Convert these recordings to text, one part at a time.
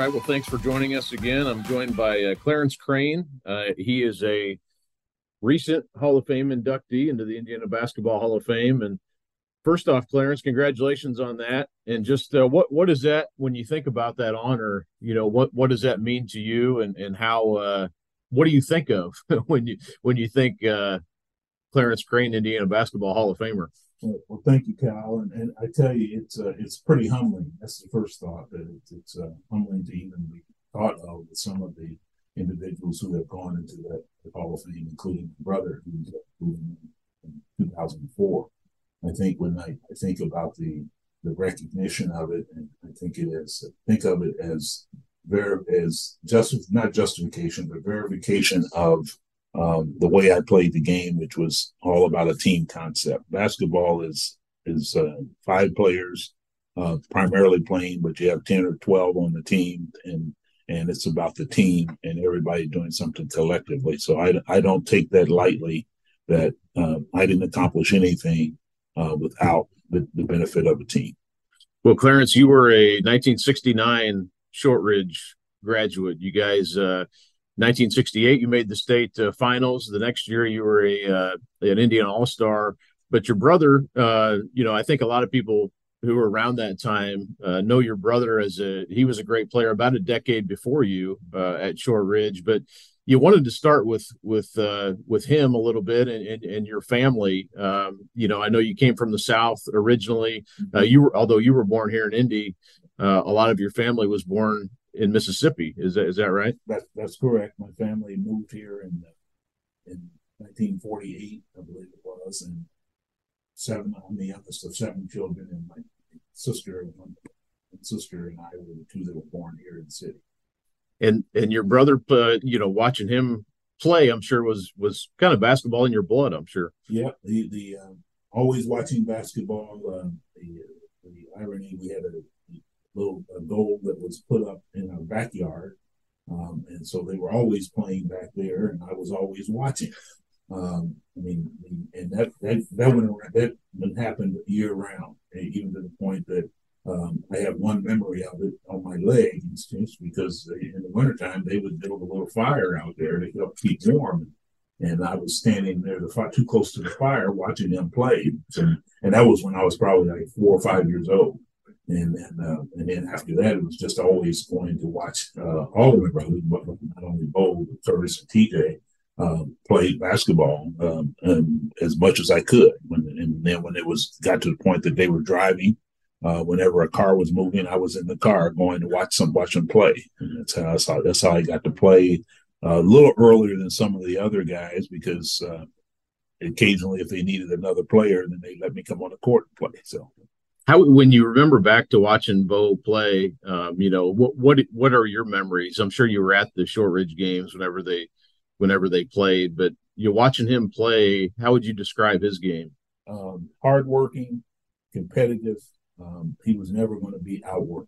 right. Well, thanks for joining us again. I'm joined by uh, Clarence Crain. Uh, he is a recent Hall of Fame inductee into the Indiana Basketball Hall of Fame. And first off, Clarence, congratulations on that. And just uh, what what is that when you think about that honor? You know, what what does that mean to you, and and how uh, what do you think of when you when you think uh, Clarence Crain, Indiana Basketball Hall of Famer? Well, thank you, Kyle. And, and I tell you, it's uh, it's pretty humbling. That's the first thought that it's, it's uh, humbling to even be thought of with some of the individuals who have gone into that Hall of Fame, including my brother, who's in 2004. I think when I, I think about the the recognition of it, and I think it is think of it as ver- as just not justification, but verification of um, the way I played the game, which was all about a team concept. Basketball is is uh, five players uh, primarily playing, but you have ten or twelve on the team, and and it's about the team and everybody doing something collectively. So I I don't take that lightly. That uh, I didn't accomplish anything uh, without the, the benefit of a team. Well, Clarence, you were a 1969 Shortridge graduate. You guys uh, 1968, you made the state uh, finals. The next year, you were a uh, an Indian All Star. But your brother, uh, you know, I think a lot of people who were around that time uh, know your brother as a he was a great player about a decade before you uh, at Shortridge. But you wanted to start with with uh, with him a little bit and, and, and your family. Um, you know, I know you came from the South originally. you were although you were born here in Indy. a lot of your family was born in Mississippi. Is that is that right? That's that's correct. My family moved here in in 1948, I believe it was, and seven. I'm the youngest of seven children, and my sister and sister and I were the two that were born here in the city. And and your brother, uh, you know, watching him play, I'm sure was was kind of basketball in your blood. I'm sure. Yeah, the the uh, always watching basketball. Uh, the the irony we had a little goal that was put up in our backyard. Um, and so they were always playing back there, and I was always watching. Um, I mean, and that that that went around, that happened year round, even to the point that um, I have one memory of it on my leg because in the wintertime they would build a little fire out there to help keep warm. And I was standing there, the fire, too close to the fire, watching them play. And that was when I was probably like four or five years old and uh, and then after that, it was just always going to watch uh, all of my brothers, but not only Bo, but Curtis and TJ, um, play basketball um, as much as I could. When, and then when it was got to the point that they were driving, uh, whenever a car was moving, I was in the car going to watch some watch them play. And that's how I saw, that's how I got to play uh, a little earlier than some of the other guys because uh, occasionally if they needed another player, then they let me come on the court and play. So how when you remember back to watching Bo play, um, you know what what what are your memories? I'm sure you were at the Shortridge games whenever they whenever they played, but you're watching him play. How would you describe his game? Um, hardworking, competitive. Um, he was never going to be outworked,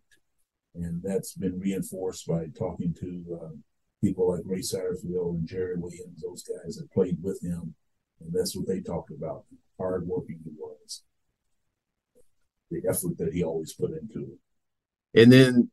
and that's been reinforced by talking to uh, people like Ray Satterfield and Jerry Williams, those guys that played with him, and that's what they talked about. Hardworking he was the effort that he always put into it. And then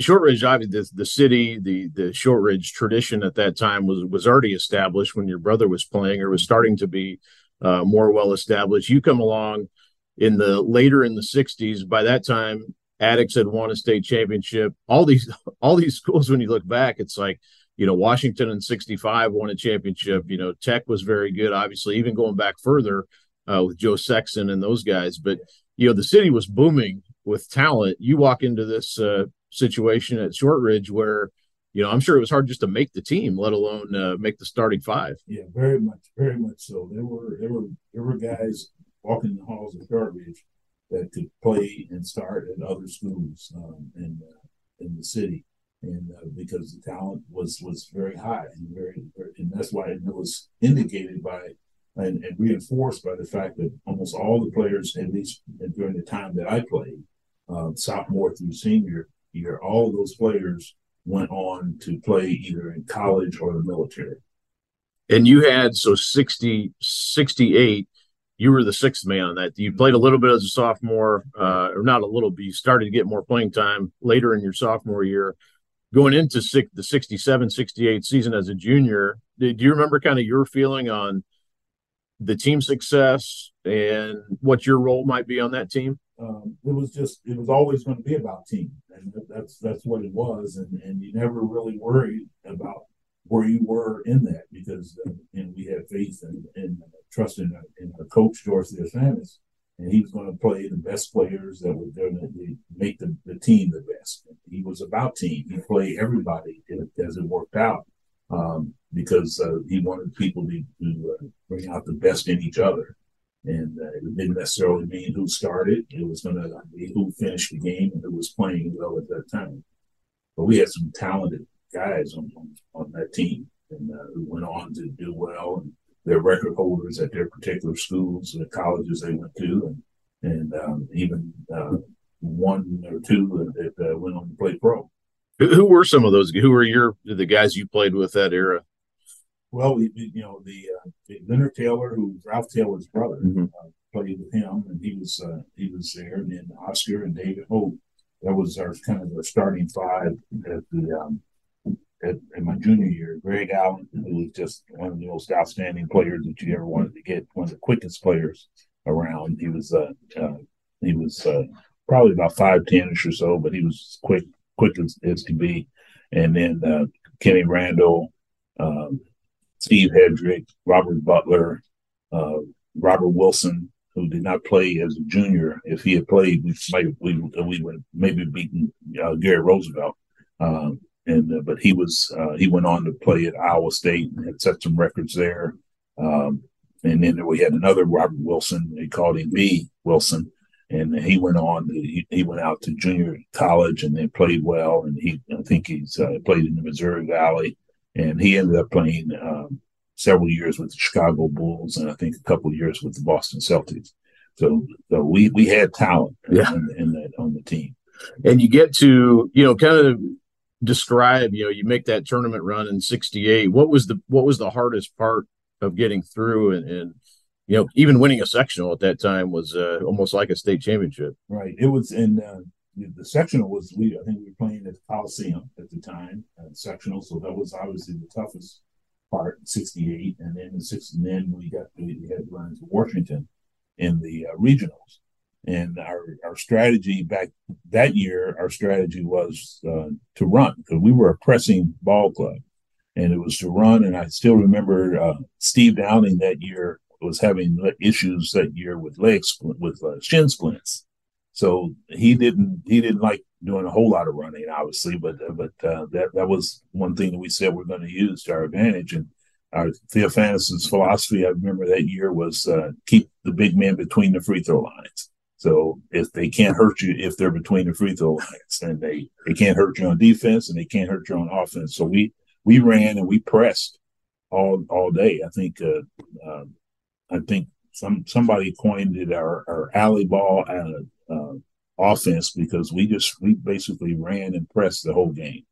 Shortridge, obviously, the, the city, the the Shortridge tradition at that time was was already established when your brother was playing, or was starting to be uh, more well established. You come along in the later in the '60s. By that time, Attucks had won a state championship. All these all these schools, when you look back, it's like you know Washington in '65 won a championship. You know Tech was very good, obviously, even going back further uh, with Joe Sexton and those guys. But you know the city was booming with talent. You walk into this uh, situation at Shortridge where you know I'm sure it was hard just to make the team, let alone uh, make the starting five. Yeah, very much, very much so. There were there were there were guys walking the halls of Shortridge that could play and start at other schools um, in uh, in the city, and uh, because the talent was was very high and very, very and that's why it was indicated by and, and, reinforced by the fact that almost all the players, at least during the time that I played, uh, sophomore through senior year, all those players went on to play either in college or the military. And you had so 60, 68, you were the sixth man on that. You played a little bit as a sophomore, uh, or not a little, but you started to get more playing time later in your sophomore year. going into six, the 67 68 season as a junior do you remember kind of your feeling on the team success and what your role might be on that team um, it was just it was always going to be about team and that's that's what it was and and you never really worried about where you were in that because uh, and we had faith and, and trust in, in our coach George Theofanis and he was going to play the best players that were going to make the, the team the best. He was about team. He played everybody as it worked out um, because uh, he wanted people to, to uh, bring out the best in each other. And uh, it didn't necessarily mean who started. It was going to be who finished the game and who was playing well at that time. But we had some talented guys on, on, on that team and uh, who went on to do well and their record holders at their particular schools, the colleges they went to, and and um, even uh, one or two that uh, went on to play pro. Who were some of those? Who were your the guys you played with that era? Well, we, you know the uh, Leonard Taylor, who Ralph Taylor's brother, mm-hmm. uh, played with him, and he was uh, he was there. And then Oscar and David Hope. That was our kind of our starting five at the um, at, in my junior year, Greg Allen, who was just one of the most outstanding players that you ever wanted to get, one of the quickest players around. He was uh, uh he was uh, probably about five tenish or so, but he was quick quick as, as could be. And then uh, Kenny Randall, um, Steve Hedrick, Robert Butler, uh, Robert Wilson, who did not play as a junior. If he had played, we might we we would maybe beaten uh, Gary Roosevelt. Um, and uh, but he was uh, he went on to play at Iowa State and had set some records there. Um, and then we had another Robert Wilson. They called him B Wilson, and he went on. He, he went out to junior college and then played well. And he I think he's uh, played in the Missouri Valley, and he ended up playing um, several years with the Chicago Bulls and I think a couple of years with the Boston Celtics. So, so we we had talent yeah. in, in that on the team. And you get to you know kind of describe you know you make that tournament run in 68 what was the what was the hardest part of getting through and, and you know even winning a sectional at that time was uh, almost like a state championship right it was in uh, the sectional was we i think we were playing at the coliseum at the time uh, sectional so that was obviously the toughest part in 68 and then in 60 and then we got we had to run to washington in the uh, regionals and our, our strategy back that year, our strategy was uh, to run because we were a pressing ball club, and it was to run. And I still remember uh, Steve Downing that year was having issues that year with legs with uh, shin splints, so he didn't he didn't like doing a whole lot of running, obviously. But but uh, that that was one thing that we said we're going to use to our advantage and our Theofanis's philosophy, I remember that year was uh, keep the big men between the free throw lines. So if they can't hurt you if they're between the free throw lines, and they they can't hurt you on defense and they can't hurt you on offense. So we we ran and we pressed all all day. I think uh, uh, I think some somebody coined it our our alley ball uh, uh offense because we just we basically ran and pressed the whole game.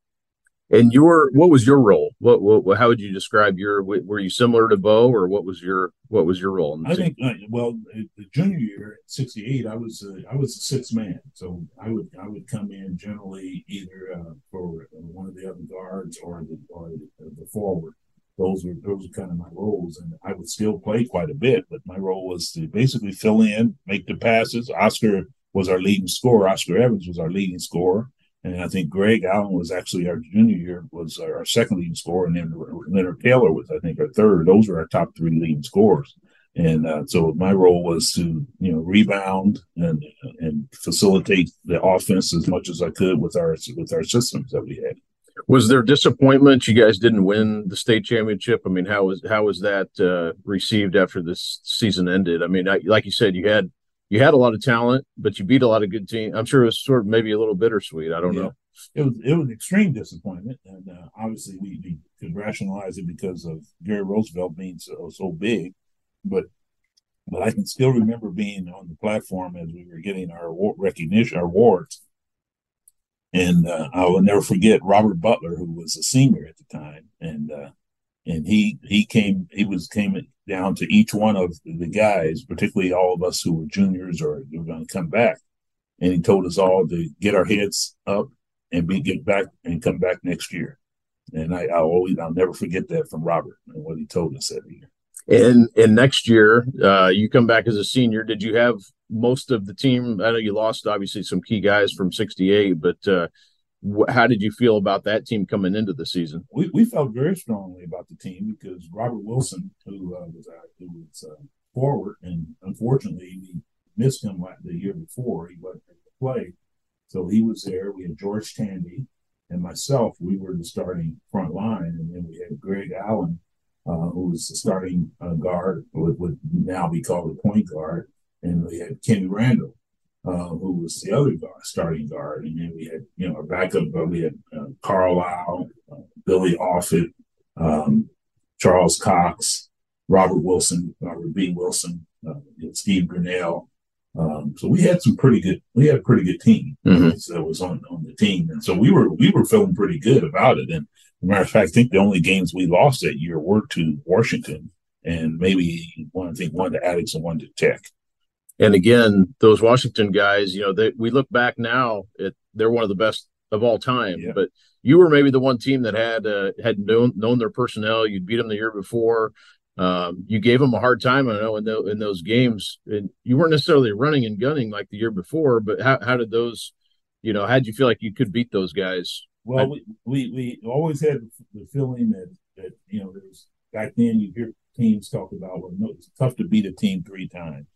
And your what was your role? What, what how would you describe your? Were you similar to Bo, or what was your what was your role? I think uh, well, the junior year '68, I was uh, I was a sixth man, so I would I would come in generally either uh, for one of the other guards or the or the forward. Those were those were kind of my roles, and I would still play quite a bit, but my role was to basically fill in, make the passes. Oscar was our leading scorer. Oscar Evans was our leading scorer and I think Greg Allen was actually our junior year was our second leading scorer, and then Leonard Taylor was I think our third. Those were our top three leading scorers. And uh, so my role was to you know rebound and and facilitate the offense as much as I could with our with our systems that we had. Was there disappointment you guys didn't win the state championship? I mean, how was how was that uh, received after this season ended? I mean, I, like you said, you had you had a lot of talent, but you beat a lot of good teams. I'm sure it was sort of maybe a little bittersweet. I don't yeah. know. It was it was an extreme disappointment, and uh, obviously we, we could rationalize it because of Gary Roosevelt being so so big, but but I can still remember being on the platform as we were getting our recognition, our awards, and uh, I will never forget Robert Butler, who was a senior at the time, and uh, and he he came he was came down to each one of the guys, particularly all of us who were juniors or were going to come back. And he told us all to get our heads up and be get back and come back next year. And I, I always I'll never forget that from Robert and what he told us that year. And and next year, uh, you come back as a senior. Did you have most of the team? I know you lost obviously some key guys from '68, but uh, how did you feel about that team coming into the season? We, we felt very strongly about the team because Robert Wilson, who uh, was who was uh, forward, and unfortunately we missed him like the year before. He wasn't able to play, so he was there. We had George Tandy and myself. We were the starting front line, and then we had Greg Allen uh, who was the starting uh, guard, would, would now be called a point guard. And we had Kenny Randall, uh, who was the other guard, starting guard. And then we had, you know, our backup, but we had uh, Carlisle, uh, Billy Offit, um, Charles Cox, Robert Wilson, Robert B. Wilson, uh, Steve Grinnell. Um, so we had some pretty good, we had a pretty good team mm-hmm. that was on, on the team. And so we were, we were feeling pretty good about it. And matter of fact, I think the only games we lost that year were to Washington and maybe one, I think one to Attucks and one to Tech. And again, those Washington guys, you know, they, we look back now, it, they're one of the best of all time. Yeah. But you were maybe the one team that had uh, had known known their personnel. You'd beat them the year before. Um, you gave them a hard time, I know, in, the, in those games. And you weren't necessarily running and gunning like the year before, but how, how did those, you know, how did you feel like you could beat those guys? Well, we, we, we always had the feeling that, that you know, there's back then you hear teams talk about, well, no, it's tough to beat a team three times.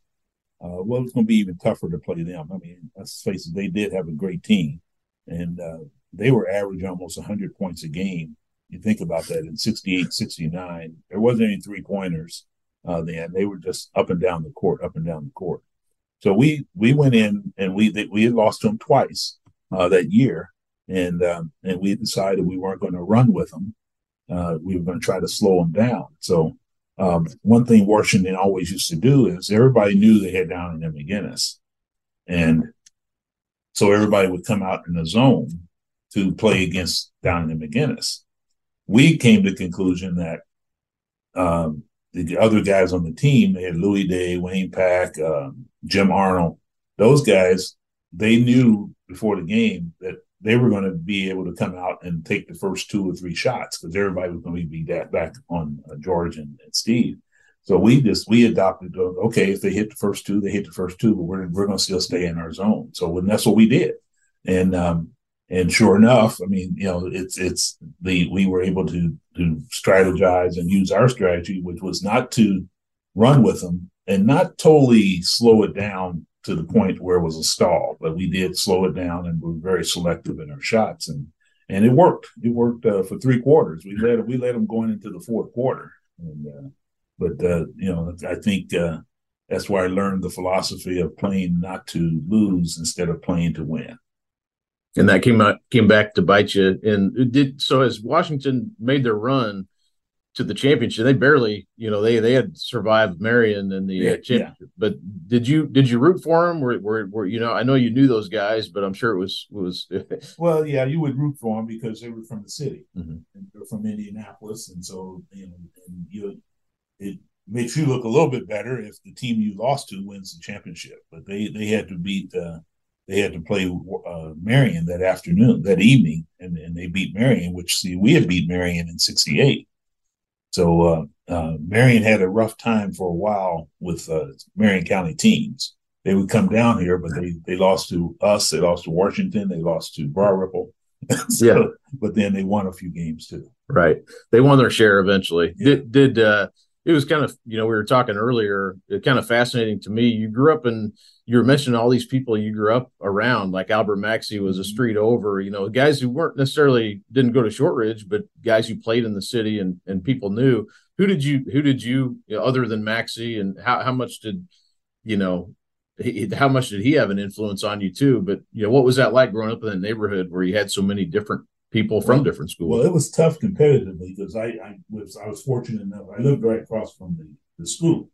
Uh, well, it's going to be even tougher to play them. I mean, let's face it, they did have a great team, and uh, they were averaging almost 100 points a game. You think about that in 68, 69, there wasn't any three pointers uh, then. They were just up and down the court, up and down the court. So we we went in and we we had lost to them twice uh, that year, and um, and we decided we weren't going to run with them. Uh, we were going to try to slow them down. So um, one thing Washington always used to do is everybody knew they had Downing and McGinnis, and so everybody would come out in the zone to play against Downing and McGinnis. We came to the conclusion that um, the other guys on the team, they had Louis Day, Wayne Pack, um, Jim Arnold, those guys, they knew before the game that they were going to be able to come out and take the first two or three shots because everybody was going to be that back on uh, George and, and, Steve. So we just we adopted okay if they hit the first two they hit the first two but we're we're going to still stay in our zone. So and that's what we did, and um, and sure enough, I mean you know it's it's the we were able to to strategize and use our strategy which was not to run with them and not totally slow it down to the point where it was a stall, but we did slow it down and we were very selective in our shots, and and it worked. It worked uh, for three quarters. We let we let them going into the fourth quarter, and uh, but uh, you know I think uh, that's why I learned the philosophy of playing not to lose instead of playing to win. And that came out came back to bite you. And did so as Washington made their run to the championship. They barely, you know, they they had survived Marion in the uh, yeah, uh, championship. Yeah. But did you did you root for them? Were, were, were you know? I know you knew those guys, but I'm sure it was was. well, yeah, you would root for them because they were from the city, mm-hmm. and they're from Indianapolis, and so you know, and you it makes you look a little bit better if the team you lost to wins the championship. But they they had to beat. Uh, they had to play uh, Marion that afternoon, that evening, and, and they beat Marion, which see we had beat Marion in '68. So uh, uh, Marion had a rough time for a while with uh, Marion County teams. They would come down here, but they they lost to us. They lost to Washington. They lost to Broad Ripple. so, yeah, but then they won a few games too. Right, they won their share eventually. Yeah. Did did uh, it was kind of you know we were talking earlier. It kind of fascinating to me. You grew up in you were mentioning all these people you grew up around, like Albert Maxey was a mm-hmm. street over, you know, guys who weren't necessarily didn't go to Shortridge, but guys who played in the city and and people knew. Who did you who did you, you know, other than Maxey and how how much did you know he, how much did he have an influence on you too? But you know, what was that like growing up in that neighborhood where you had so many different people from well, different schools? Well, it was tough competitively because I, I was I was fortunate enough. I lived right across from the, the school,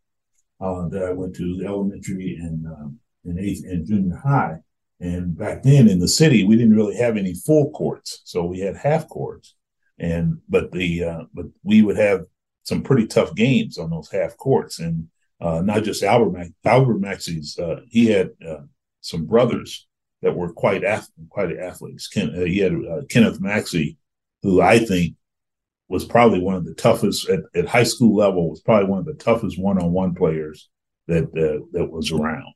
uh, that I went to the elementary and um, and eighth and junior high. And back then in the city, we didn't really have any full courts, so we had half courts. And but the uh, but we would have some pretty tough games on those half courts, and uh, not just Albert Mac- Albert Maxey's. Uh, he had uh, some brothers that were quite quite athletes. Ken, uh, he had uh, Kenneth Maxey, who I think was probably one of the toughest at, at high school level. Was probably one of the toughest one on one players that uh, that was around.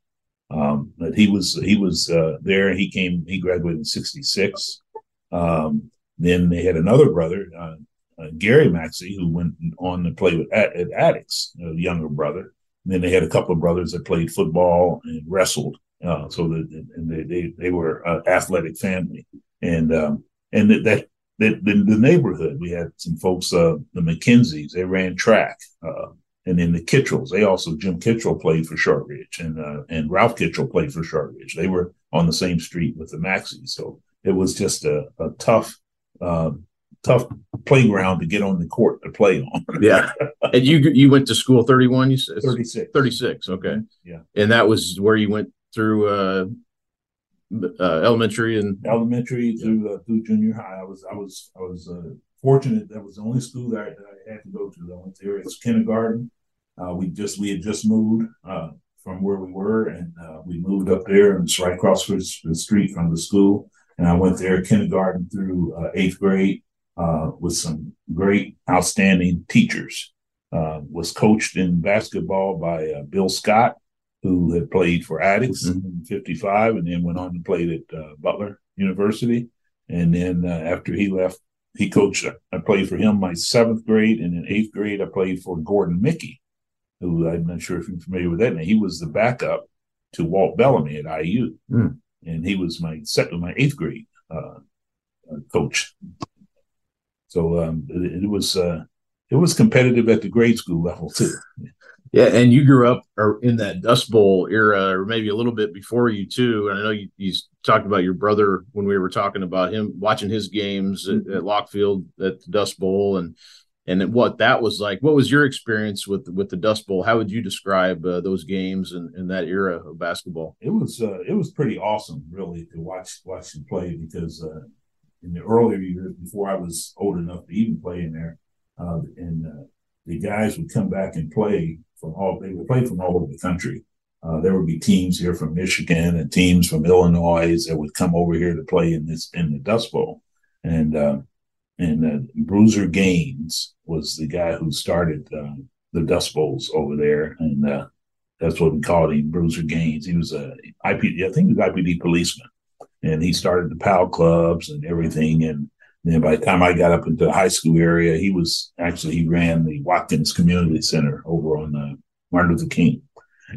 Um, but he was he was uh, there. He came. He graduated in '66. Um, then they had another brother, uh, uh, Gary Maxey, who went on to play with at, at Attucks, a younger brother. And then they had a couple of brothers that played football and wrestled. Uh, so that and they they, they were an athletic family, and um, and that, that the, the, the, neighborhood we had some folks, uh, the McKenzies, they ran track, uh, and then the Kittrells, they also Jim Kittrell played for Shortridge, and uh, and Ralph Kittrell played for Shortridge. They were on the same street with the Maxeys, so it was just a, a tough um, tough playground to get on the court to play on. yeah. And you you went to school 31, you said 36. 36, okay. Yeah. And that was where you went through uh, uh elementary and elementary through uh, through junior high. I was I was I was uh, fortunate that was the only school that I, that I, had to go to. I went there. It's kindergarten. Uh, we just we had just moved uh, from where we were, and uh, we moved up there, and it's right across the street from the school. And I went there kindergarten through eighth grade with some great, outstanding teachers. Was coached in basketball by Bill Scott, who had played for Attucks mm-hmm. in 55 and then went on to play at uh, Butler University. And then uh, after he left, he coached, I played for him my seventh grade. And in eighth grade, I played for Gordon Mickey, who I'm not sure if you're familiar with that. And he was the backup to Walt Bellamy at IU. Mm. And he was my second, my eighth grade uh, coach. So um, it, it, was uh, it was competitive at the grade school level too. Yeah, and you grew up in that Dust Bowl era, or maybe a little bit before you too. And I know you, you talked about your brother when we were talking about him watching his games at, at Lockfield at the Dust Bowl, and and what that was like. What was your experience with with the Dust Bowl? How would you describe uh, those games and, and that era of basketball? It was uh, it was pretty awesome, really, to watch watch him play because uh, in the earlier years before I was old enough to even play in there, uh, and uh, the guys would come back and play from all they would play from all over the country. Uh, there would be teams here from Michigan and teams from Illinois that would come over here to play in this in the Dust Bowl, and uh, and uh, Bruiser Gaines was the guy who started uh, the Dust Bowls over there, and that's what we called him, Bruiser Gaines. He was a IP, I think he was IPD policeman and he started the PAL clubs and everything. And then by the time I got up into the high school area, he was actually he ran the Watkins Community Center over on uh, Martin Luther King.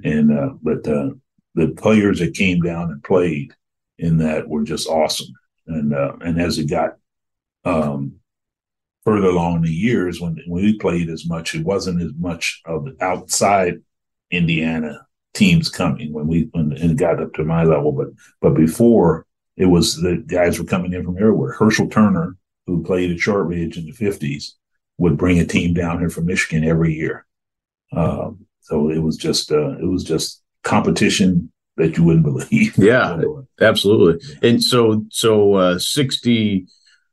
And uh, but uh, the players that came down and played in that were just awesome. And uh, and as it got um, further along in the years, when when we played as much, it wasn't as much of outside Indiana teams coming when we when it got up to my level. But but before it was the guys were coming in from everywhere. Herschel Turner, who played at Shortridge in the 50s, would bring a team down here from Michigan every year. Um, so it was just uh, it was just competition that you wouldn't believe. Yeah, absolutely. And so so uh, 60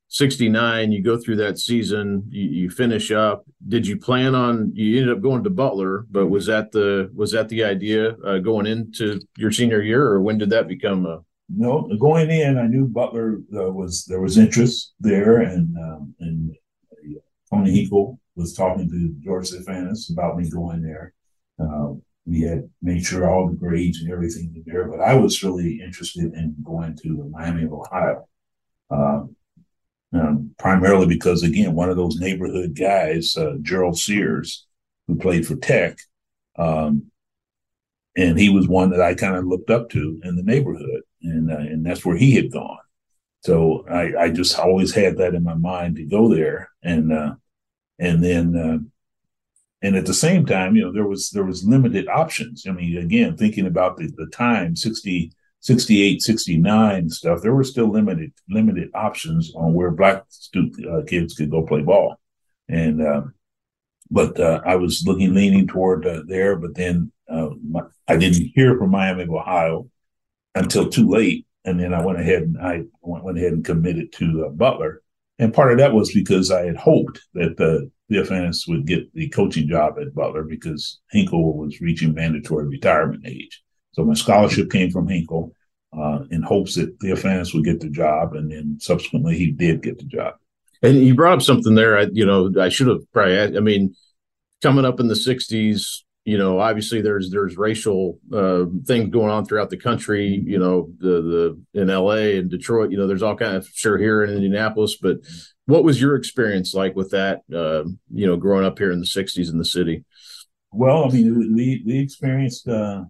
69 you go through that season you, you, finish up did you plan on you ended up going to butler but was that the was that the idea uh, going into your senior year or when did that become a no, going in, I knew Butler uh, was there was interest there, and um, and uh, Tony Hinkle was talking to George Theofanis about me going there. Uh, we had made sure all the grades and everything were there, but I was really interested in going to Miami of Ohio, um, um, primarily because again, one of those neighborhood guys, uh, Gerald Sears, who played for Tech. Um, and he was one that I kind of looked up to in the neighborhood and uh, and that's where he had gone. So I, I just always had that in my mind to go there, and uh, and then uh, and at the same time, you know, there was there was limited options. I mean, again, thinking about the the time 60, 68, 69 stuff, there were still limited limited options on where black uh, kids could go play ball, and uh, but uh, I was looking leaning toward there, but then my, I didn't hear from Miami Ohio until too late. And then I went ahead and I went, ahead and committed to uh, Butler. And part of that was because I had hoped that the Theofanis would get the coaching job at Butler because Hinkle was reaching mandatory retirement age. So my scholarship came from Hinkle. uh, in hopes that Theofanis would get the job, and then subsequently he did get the job. And you brought up something there. I, you know, I should have probably. I mean, coming up in the '60s, you know, obviously there's there's racial uh, things going on throughout the country. You know, the the in L.A. and Detroit. You know, there's all kind of sure here in Indianapolis. But what was your experience like with that? Uh, you know, growing up here in the '60s in the city. Well, I mean, we we experienced uh,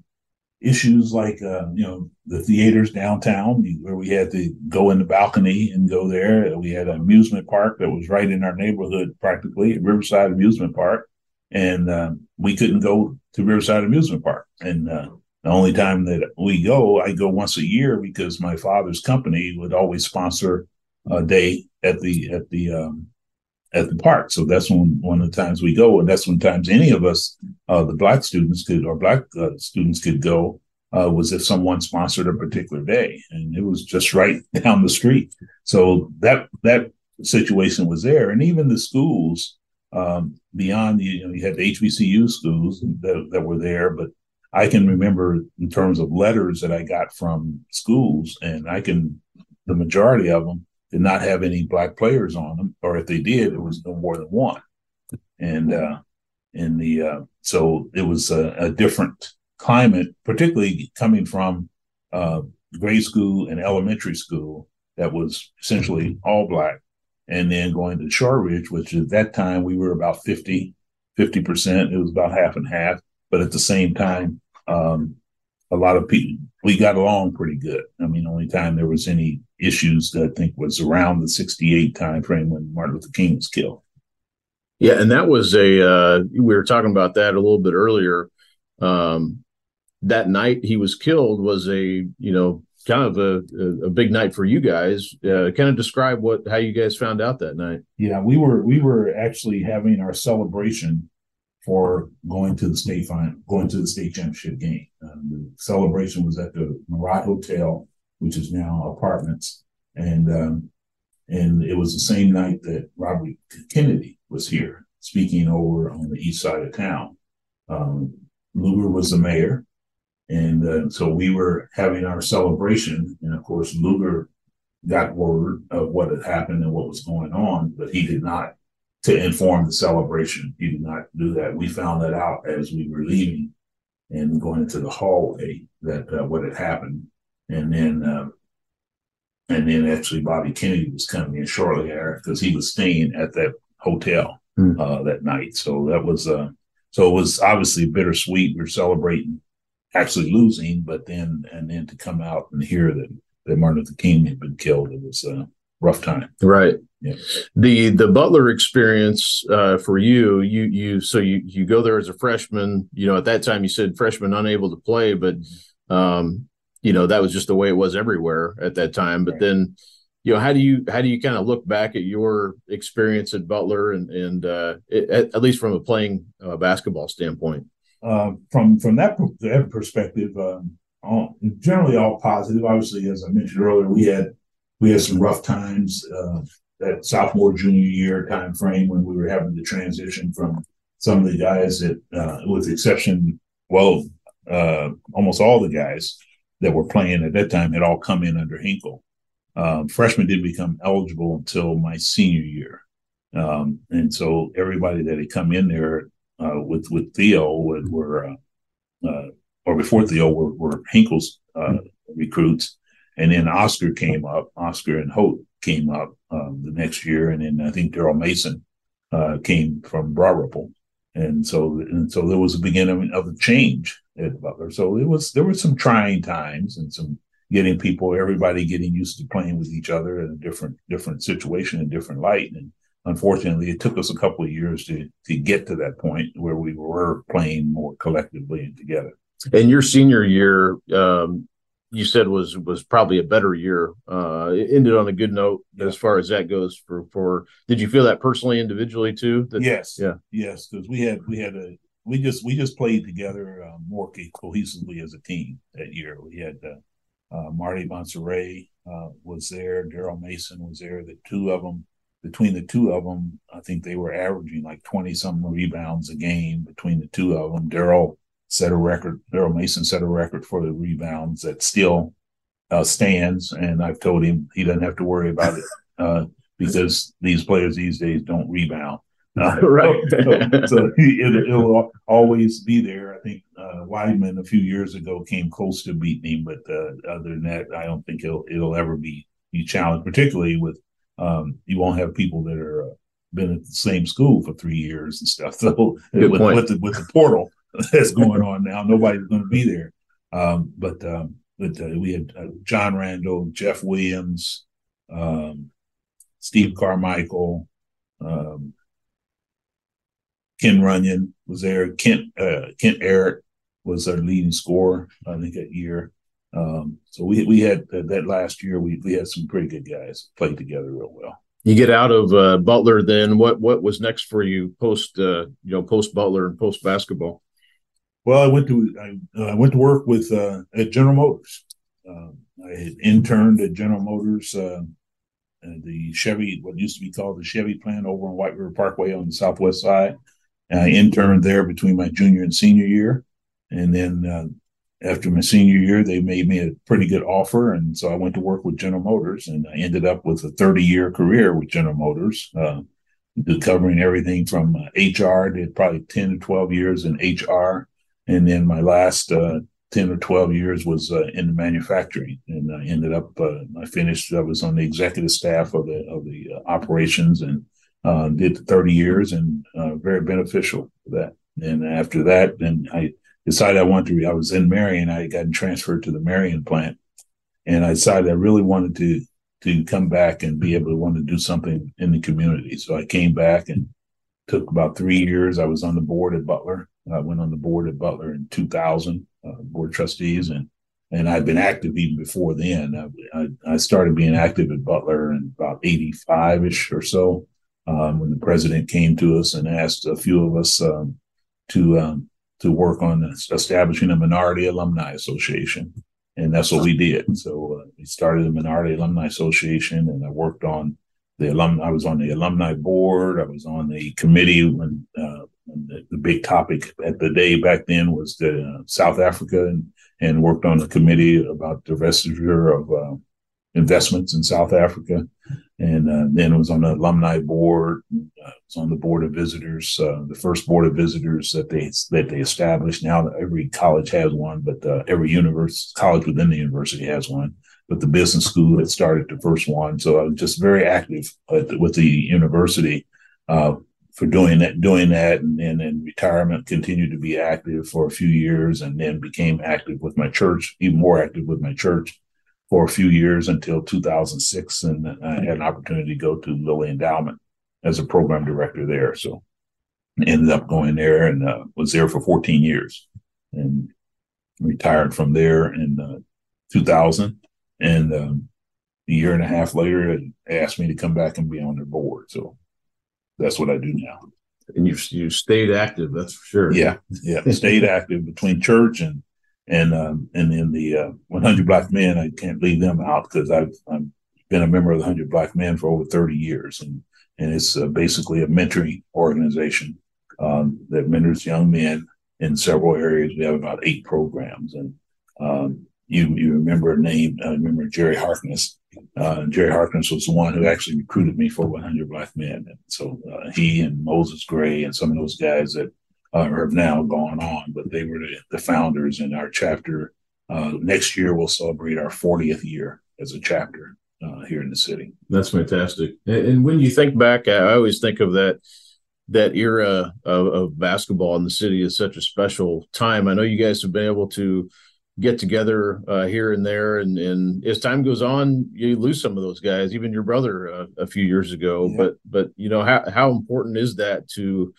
issues like uh, you know the theaters downtown where we had to go in the balcony and go there. We had an amusement park that was right in our neighborhood, practically Riverside Amusement Park, and uh, we couldn't go to Riverside Amusement Park. And uh, the only time that we go, I go once a year because my father's company would always sponsor a day at the at the um, at the park. So that's when one of the times we go, and that's when times any of us, uh, the black students could or black uh, students could go. Uh, was if someone sponsored a particular day, and it was just right down the street. So that that situation was there, and even the schools um, beyond you know, you had HBCU schools that, that were there, but I can remember in terms of letters that I got from schools, and I can the majority of them did not have any black players on them, or if they did, it was no more than one. And uh, in the uh, so it was a, a, different climate, particularly coming from uh, grade school and elementary school that was essentially all black, and then going to Shortridge, which at that time we were about 50 percent. It was about half and half, but at the same time, um, a lot of people we got along pretty good. I mean, only time there was any issues I think was around the 68 time frame when Martin Luther King was killed. Yeah, and that was a uh, we were talking about that a little bit earlier. Um, that night he was killed was a you know kind of a, a big night for you guys. Uh, kind of describe what how you guys found out that night. Yeah, we were we were actually having our celebration for going to the state final, going to the state championship game. Um, the celebration was at the Murat Hotel, which is now apartments, and um, and it was the same night that Robert Kennedy was here speaking over on the east side of town. Um, Lugar was the mayor, and uh, so we were having our celebration, and of course Lugar got word of what had happened and what was going on, but he did not to inform the celebration. He did not do that. We found that out as we were leaving and going into the hallway that uh, what had happened, and then um, and then actually Bobby Kennedy was coming in shortly after because he was staying at that hotel mm. uh, that night. So that was uh, so it was obviously bittersweet. We are celebrating actually losing, but then and then to come out and hear that that Martin Luther King had been killed, it was a rough time. Right. Yeah. The the Butler experience uh, for you, you you so you you go there as a freshman. You know, at that time you said freshman unable to play, but um, you know that was just the way it was everywhere at that time. But right. then, you know, how do you how do you kind of look back at your experience at Butler and and uh, it, at, at, least from a playing uh, basketball standpoint? Uh, from from that perspective, um, all, generally all positive. Obviously, as I mentioned earlier, we had we had some rough times uh, that sophomore junior year time frame when we were having to transition from some of the guys that, uh, with exception, well, uh, almost all the guys that were playing at that time had all come in under Hinkle. Um, freshmen didn't become eligible until my senior year, um, and so everybody that had come in there uh, with with Theo were, were uh, uh, or before Theo were, were Hinkle's recruits. And then Oscar came up, Oscar and Holt came up um, the next year, and then I think Daryl Mason uh, came from Broad and so and so there was a beginning of a change at Butler. So it was there were some trying times and some getting people, everybody getting used to playing with each other in a different different situation and different light. And unfortunately, it took us a couple of years to to get to that point where we were playing more collectively and together. And your senior year, um, you said was was probably a better year. Uh, it ended on a good note yeah. as far as that goes. For for did you feel that personally, individually too? That, yes, yeah, yes, because we had we had a we just we just played together uh, more cohesively as a team that year. We had uh, uh, Marty Monserrat uh, was there, Daryl Mason was there. The two of them, between the two of them, I think they were averaging like twenty some rebounds a game between the two of them. Daryl set a record. Daryl Mason set a record for the rebounds that still uh, stands, and I've told him he doesn't have to worry about it uh, because these players these days don't rebound. Uh, right. so, so it, will always be there. I think uh, Weidman a few years ago came close to beating him, but uh, other than that, I don't think it'll it'll ever be be challenged. Particularly with um, you won't have people that are uh, been at the same school for three years and stuff. So with, with, the with the portal that's going on now, nobody's going to be there. Um, but um, but uh, we had uh, John Randall, Jeff Williams, um, Steve Carmichael, um, Ken Runyon was there. Kent uh, Kent Eric was our leading scorer, I think, that year. Um, so we we had uh, that last year. We we had some pretty good guys played together real well. You get out of uh, Butler, then what what was next for you post uh, you know post Butler and post basketball? Well, I went to I, uh, I went to work with uh, at General Motors. Um, I had interned at General Motors, uh, the Chevy, what used to be called the Chevy plant over on White River Parkway on the southwest side. And I interned there between my junior and senior year. And then uh, after my senior year, they made me a pretty good offer. And so I went to work with General Motors and I ended up with a 30 year career with General Motors, uh, covering everything from uh, HR, did probably 10 to 12 years in HR. And then my last uh, 10 or 12 years was uh, in the manufacturing and I ended up, uh, I finished, I was on the executive staff of the, of the uh, operations and uh, did 30 years and uh, very beneficial for that. And after that, then I decided I wanted to, I was in Marion, I had gotten transferred to the Marion plant and I decided I really wanted to, to come back and be able to want to do something in the community. So I came back and took about three years. I was on the board at Butler. I went on the board at Butler in 2000, uh, board trustees, and and I'd been active even before then. I, I, I started being active at Butler in about 85 ish or so um, when the president came to us and asked a few of us um, to um, to work on establishing a minority alumni association, and that's what we did. So uh, we started a minority alumni association, and I worked on the alumni. I was on the alumni board. I was on the committee when, uh, when the, the, big topic at the day back then was the uh, South Africa, and and worked on the committee about the divestiture of uh, investments in South Africa and uh, then it was on the alumni board. Uh, was on the board of visitors, uh, the first board of visitors that they that they established. Now every college has one, but uh, every university college within the university has one. But the business school had started the first one, so I was just very active with the university uh, for doing that. Doing that, and then in retirement, continued to be active for a few years, and then became active with my church, even more active with my church for a few years until 2006, and I had an opportunity to go to Lilly Endowment as a program director there. So ended up going there and uh, was there for 14 years, and retired from there in uh, 2000. And um, a year and a half later, they asked me to come back and be on their board. So that's what I do now. And you you stayed active, that's for sure. Yeah, yeah, stayed active between church and and um, and in the uh, 100 Black Men, I can't leave them out because I've, I've been a member of the 100 Black Men for over 30 years, and and it's uh, basically a mentoring organization um, that mentors young men in several areas. We have about eight programs, and um, you you remember a name? I remember Jerry Harkness. Uh, Jerry Harkness was the one who actually recruited me for 100 Black Men, and so uh, he and Moses Gray and some of those guys that uh, or have now gone on, but they were the, founders in our chapter. Uh, next year, we'll celebrate our 40th year as a chapter uh, here in the city. That's fantastic. And when you think back, I always think of that that era of, of basketball in the city as such a special time. I know you guys have been able to get together uh, here and there, and, and as time goes on, you lose some of those guys. Even your brother uh, a few years ago. Yeah. But but you know how how important is that to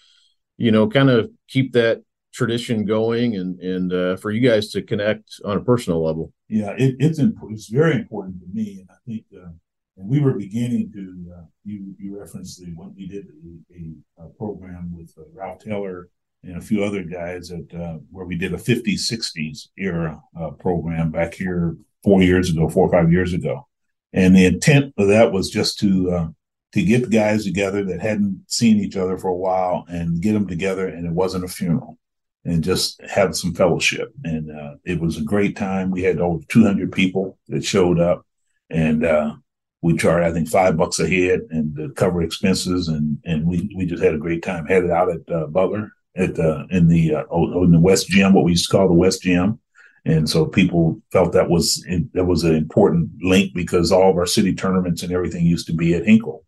you know, kind of keep that tradition going and and uh, for you guys to connect on a personal level. Yeah, it, it's it's very important to me, and I think uh, and we were beginning to uh, you you referenced the when we did a, a program with uh, Ralph Taylor and a few other guys at uh, where we did a 50s 60s era uh, program back here four years ago, four or five years ago, and the intent of that was just to to get guys together that hadn't seen each other for a while and get them together and it wasn't a funeral and just have some fellowship. And uh, it was a great time. We had over 200 people that showed up, and uh, we charged I think five bucks a head and to cover expenses, and and we we just had a great time. Had it out at uh, Butler at uh, in the uh, in the West Gym, what we used to call the West Gym. And so people felt that was that was an important link because all of our city tournaments and everything used to be at Hinkle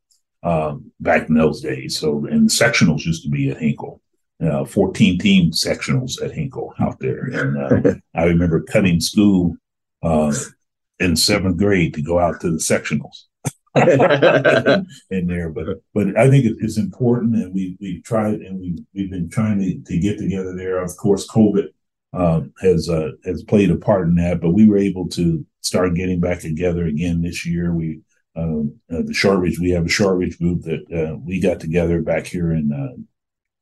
um, back in those days. So and the sectionals used to be at Hinkle uh, 14 team sectionals at Hinkle out there. And uh, I remember cutting school uh, in seventh grade to go out to the sectionals. in there, but but I think it's important, and we we've tried, and we we've been trying to, to get together there. Of course, COVID um, has uh, has played a part in that, but we were able to start getting back together again this year. We um, uh, the Shortridge, we have a Shortridge group that uh, we got together back here in uh,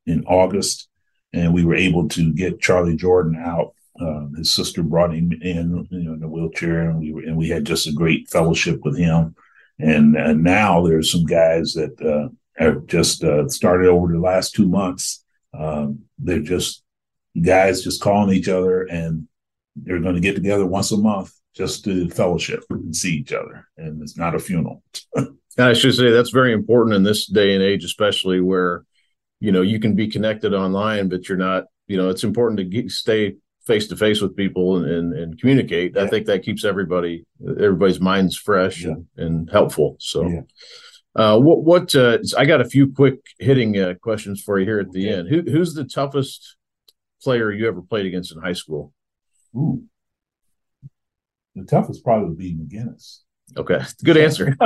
in August, and we were able to get Charlie Jordan out. Uh, his sister brought him in, you know, in a wheelchair, and we were, and we had just a great fellowship with him. And, and now there's some guys that uh, have just uh, started over the last two months. Um, they're just guys just calling each other, and they're going to get together once a month just to fellowship and see each other. And it's not a funeral. I should say that's very important in this day and age, especially where you know you can be connected online but you're not you know it's important to get, stay face to face with people and, and, and communicate yeah. i think that keeps everybody everybody's minds fresh yeah. and, and, helpful so yeah. uh, what what uh, i got a few quick hitting uh, questions for you here at the okay. end Who, who's the toughest player you ever played against in high school Ooh. The toughest probably would be mcginnis Okay, good answer.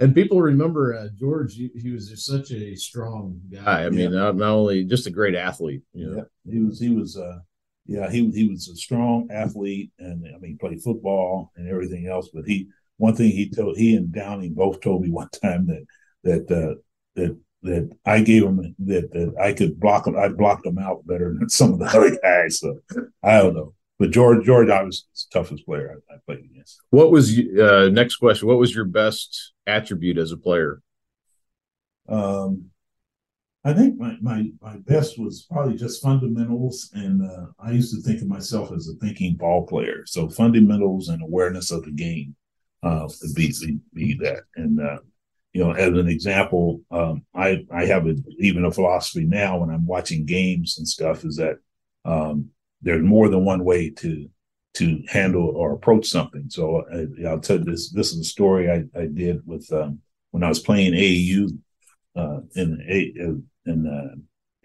and people remember uh, George. He, he, was just such a strong guy. I mean, not, not only just a great athlete. You know? Yeah, he was. He was. Uh, yeah, he he was a strong athlete, and I mean, played football and everything else. But he, one thing he told, he and Downing both told me one time that that uh, that that I gave him that that I could block him. I blocked him out better than some of the other guys. So I don't know. But George, George, I was the toughest player I, I played against. What was uh, next question? What was your best attribute as a player? Um, I think my, my my best was probably just fundamentals, and uh, I used to think of myself as a thinking ball player. So fundamentals and awareness of the game uh, would be be that. And uh, you know, as an example, um, I I have a, even a philosophy now when I'm watching games and stuff is that um, there's more than one way to to handle or approach something. So I, will tell you this. This is a story I, I did with um, when I was playing AAU uh, in a in uh,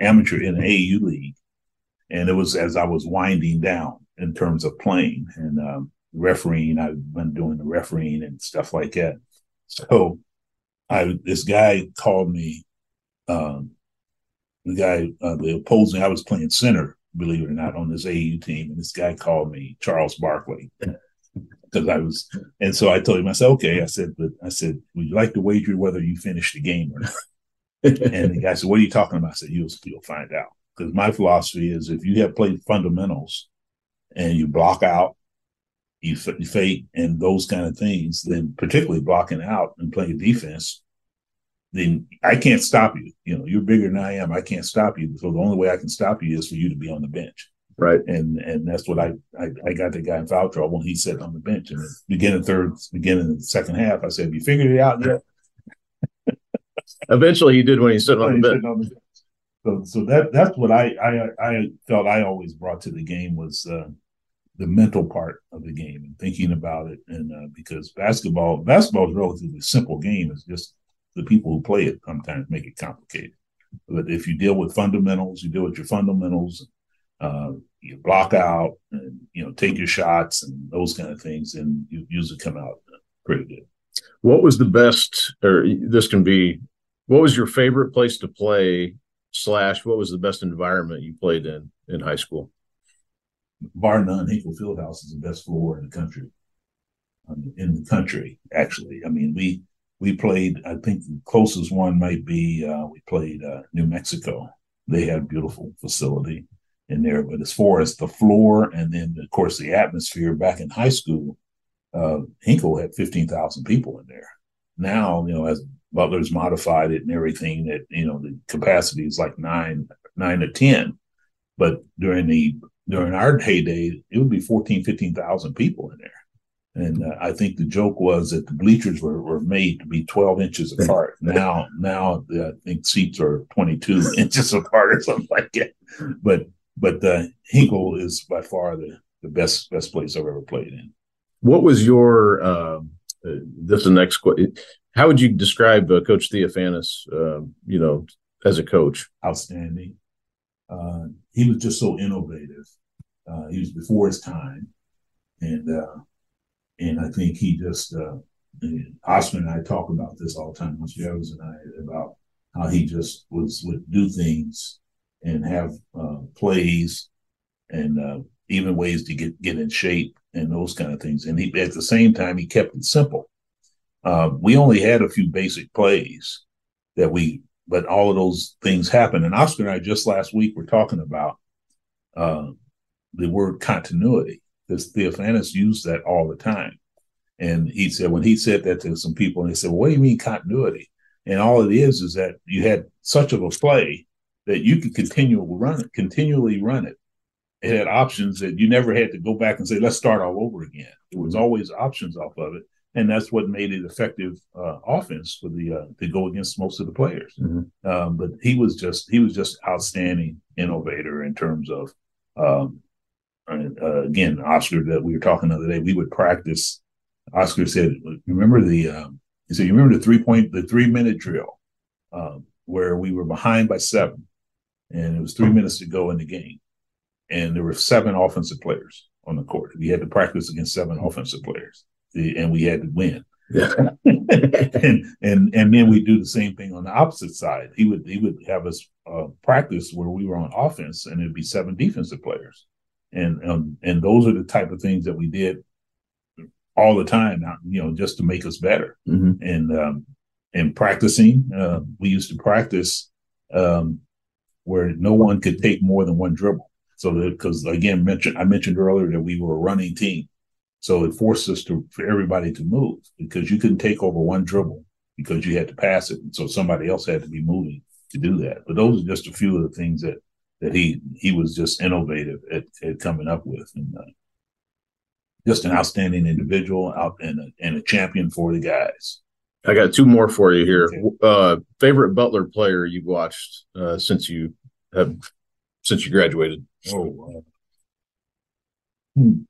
amateur in the AAU league, and it was as I was winding down in terms of playing and um, refereeing. I've been doing the refereeing and stuff like that. So I this guy called me. Um, the guy, uh, the opposing, I was playing center believe it or not, on this AU team. And this guy called me Charles Barkley because I was, and so I told him, I said, okay. I said, but I said, would you like to wager whether you finish the game or not? and the guy said, what are you talking about? I said, you'll, you'll find out. Because my philosophy is if you have played fundamentals and you block out, you, you fake, and those kind of things, then particularly blocking out and playing defense, then I can't stop you. You know, you're bigger than I am. I can't stop you. So the only way I can stop you is for you to be on the bench. Right. And and that's what I I, I got the guy in foul trouble when he sat on the bench. And beginning third, beginning the second half, I said, "Have you figured it out yet?" Eventually, he did when he stood on the bench. On the bench. So so that that's what I I I felt I always brought to the game was. Uh, the mental part of the game and thinking about it, and uh, because basketball, basketball is a relatively simple game. It's just the people who play it sometimes make it complicated. But if you deal with fundamentals, you deal with your fundamentals, uh, you block out, and you know take your shots and those kind of things, and you usually come out pretty good. What was the best, or this can be, what was your favorite place to play? Slash, what was the best environment you played in in high school? Bar none, Hinkle Fieldhouse is the best floor in the country. Um, in the country, actually, I mean we we played, I think the closest one might be, uh, we played uh, New Mexico. They had a beautiful facility in there. But as far as the floor and then, of course, the atmosphere back in high school, uh, Hinkle had 15,000 people in there. Now, you know, as Butler's modified it and everything, that, you know, the capacity is like nine nine to ten. But during the during our heyday, it would be 14, 15,000 people in there. And uh, I think the joke was that the bleachers were, were made to be 12 inches apart. Now, now uh, I think seats are 22 inches apart or something like that. But but uh, Hinkle is by far the, the best best place I've ever played in. What was your uh, uh this is the next question? How would you describe uh, Coach Theofanis? Uh, you know, as a coach, outstanding. Uh, he was just so innovative. Uh, he was before his time, and uh, and I think he just uh, Oscar and I talk about this all the time. Oscar Evans and I about how he just was would do things and have uh, plays and uh, even ways to get get in shape and those kind of things. And he at the same time he kept it simple. Uh, we only had a few basic plays that we but all of those things happen. And Oscar and I just last week were talking about uh, the word continuity because Theofanis used that all the time. And he said, when he said that to some people, and they said, well, what do you mean continuity? And all it is is that you had such of a play that you could continually run it, continually run it. It had options that you never had to go back and say, let's start all over again. There was always options off of it and that's what made it effective uh, offense for the uh, to go against most of the players. Mm-hmm. Um, but he was just he was just outstanding innovator in terms of um, uh, again Oscar that we were talking the other day. We would practice. Oscar said, "Remember the um, he said you remember the three point the three minute drill um, where we were behind by seven, and it was three minutes to go in the game, and there were seven offensive players on the court. We had to practice against seven offensive players." and we had to win. Yeah. and and and then we do the same thing on the opposite side. He would he would have us uh, practice where we were on offense, and it'd be seven defensive players, and um, and those are the type of things that we did all the time. You know, just to make us better. Mm-hmm. And um, and practicing, uh, we used to practice um, where no one could take more than one dribble. So because again, mentioned I mentioned earlier that we were a running team. So it forced us to for everybody to move because you couldn't take over one dribble because you had to pass it. And so somebody else had to be moving to do that. But those are just a few of the things that that he he was just innovative at, at coming up with and uh, just an outstanding individual out and a, and a champion for the guys. I got two more for you here. Okay. Uh, favorite Butler player you've watched uh, since you have since you graduated? Oh, uh, hmm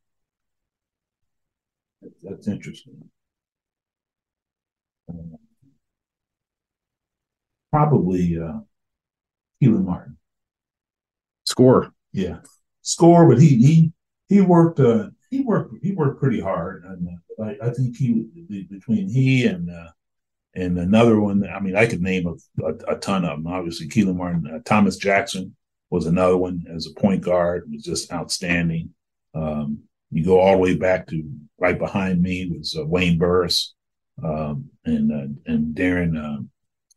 that's interesting. Uh, probably uh, Kelan Martin. Score. Yeah, score. But he he he worked. Uh, he worked. He worked pretty hard, and uh, I, I, think he between he and uh, and another one. I mean, I could name a, a, a ton of them. Obviously, Kelan Martin, uh, Thomas Jackson was another one as a point guard. Was just outstanding. Um, you go all the way back to right behind me was uh, Wayne Burris um, and uh, and Darrin uh,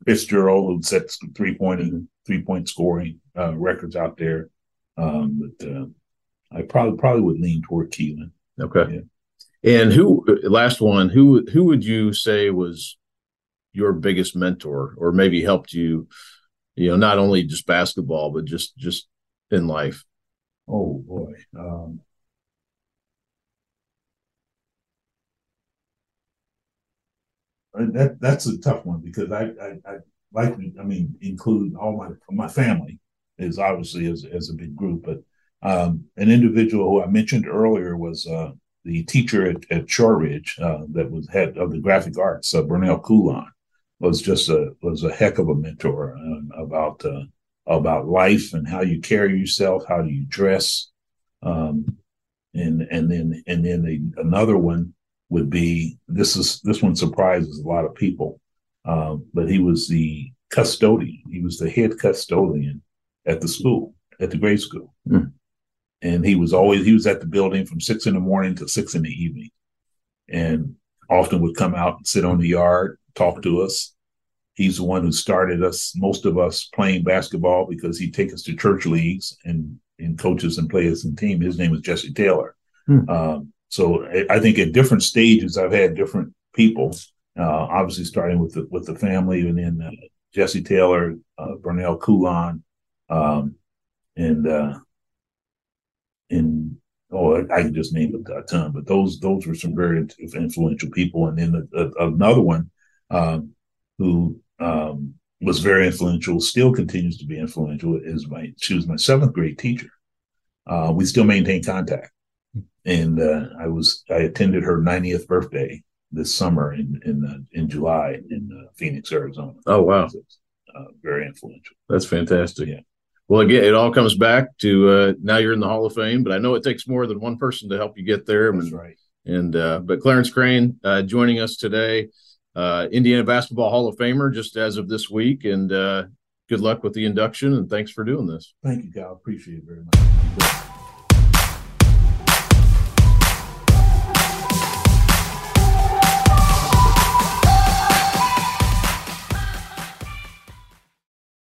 Fitzgerald, who sets three point three point scoring uh, records out there. Um, but uh, I probably probably would lean toward Kelan. Okay. Yeah. And who last one? Who who would you say was your biggest mentor, or maybe helped you? You know, not only just basketball, but just just in life. Oh boy. Um, that that's a tough one because I I, I like I mean include all my my family is obviously as as a big group, but um, an individual who I mentioned earlier was uh, the teacher at, at Shortridge uh, that was head of the graphic arts, uh, Burnell Coulon, was just a was a heck of a mentor uh, about uh, about life and how you carry yourself, how do you dress, um, and and then and then another one would be this is this one surprises a lot of people, um, but he was the custodian. He was the head custodian at the school, at the grade school, mm. and he was always he was at the building from six in the morning to six in the evening, and often would come out and sit on the yard, talk to us. He's the one who started us, most of us playing basketball because he'd take us to church leagues and and coaches and players and team. His name was Jesse Taylor. Hmm. Um, so I think at different stages, I've had different people. Uh, obviously, starting with the with the family, and then uh, Jesse Taylor, uh, Burnell Coulon, um, and uh, and oh, I can just name a, ton, but those those were some very influential people. And then a, a, another one um, who um, was very influential, still continues to be influential, is my she was my seventh grade teacher. Uh, we still maintain contact, and uh, I was I attended her 90th birthday this summer in in uh, in July in uh, Phoenix, Arizona. Oh wow, uh, very influential. That's fantastic. Yeah. Well, again, it all comes back to uh, now you're in the Hall of Fame, but I know it takes more than one person to help you get there. That's and, right. And uh, but Clarence Crain uh, joining us today, uh, Indiana Basketball Hall of Famer, just as of this week, and uh, good luck with the induction, and thanks for doing this. Thank you, Kyle. Appreciate it very much.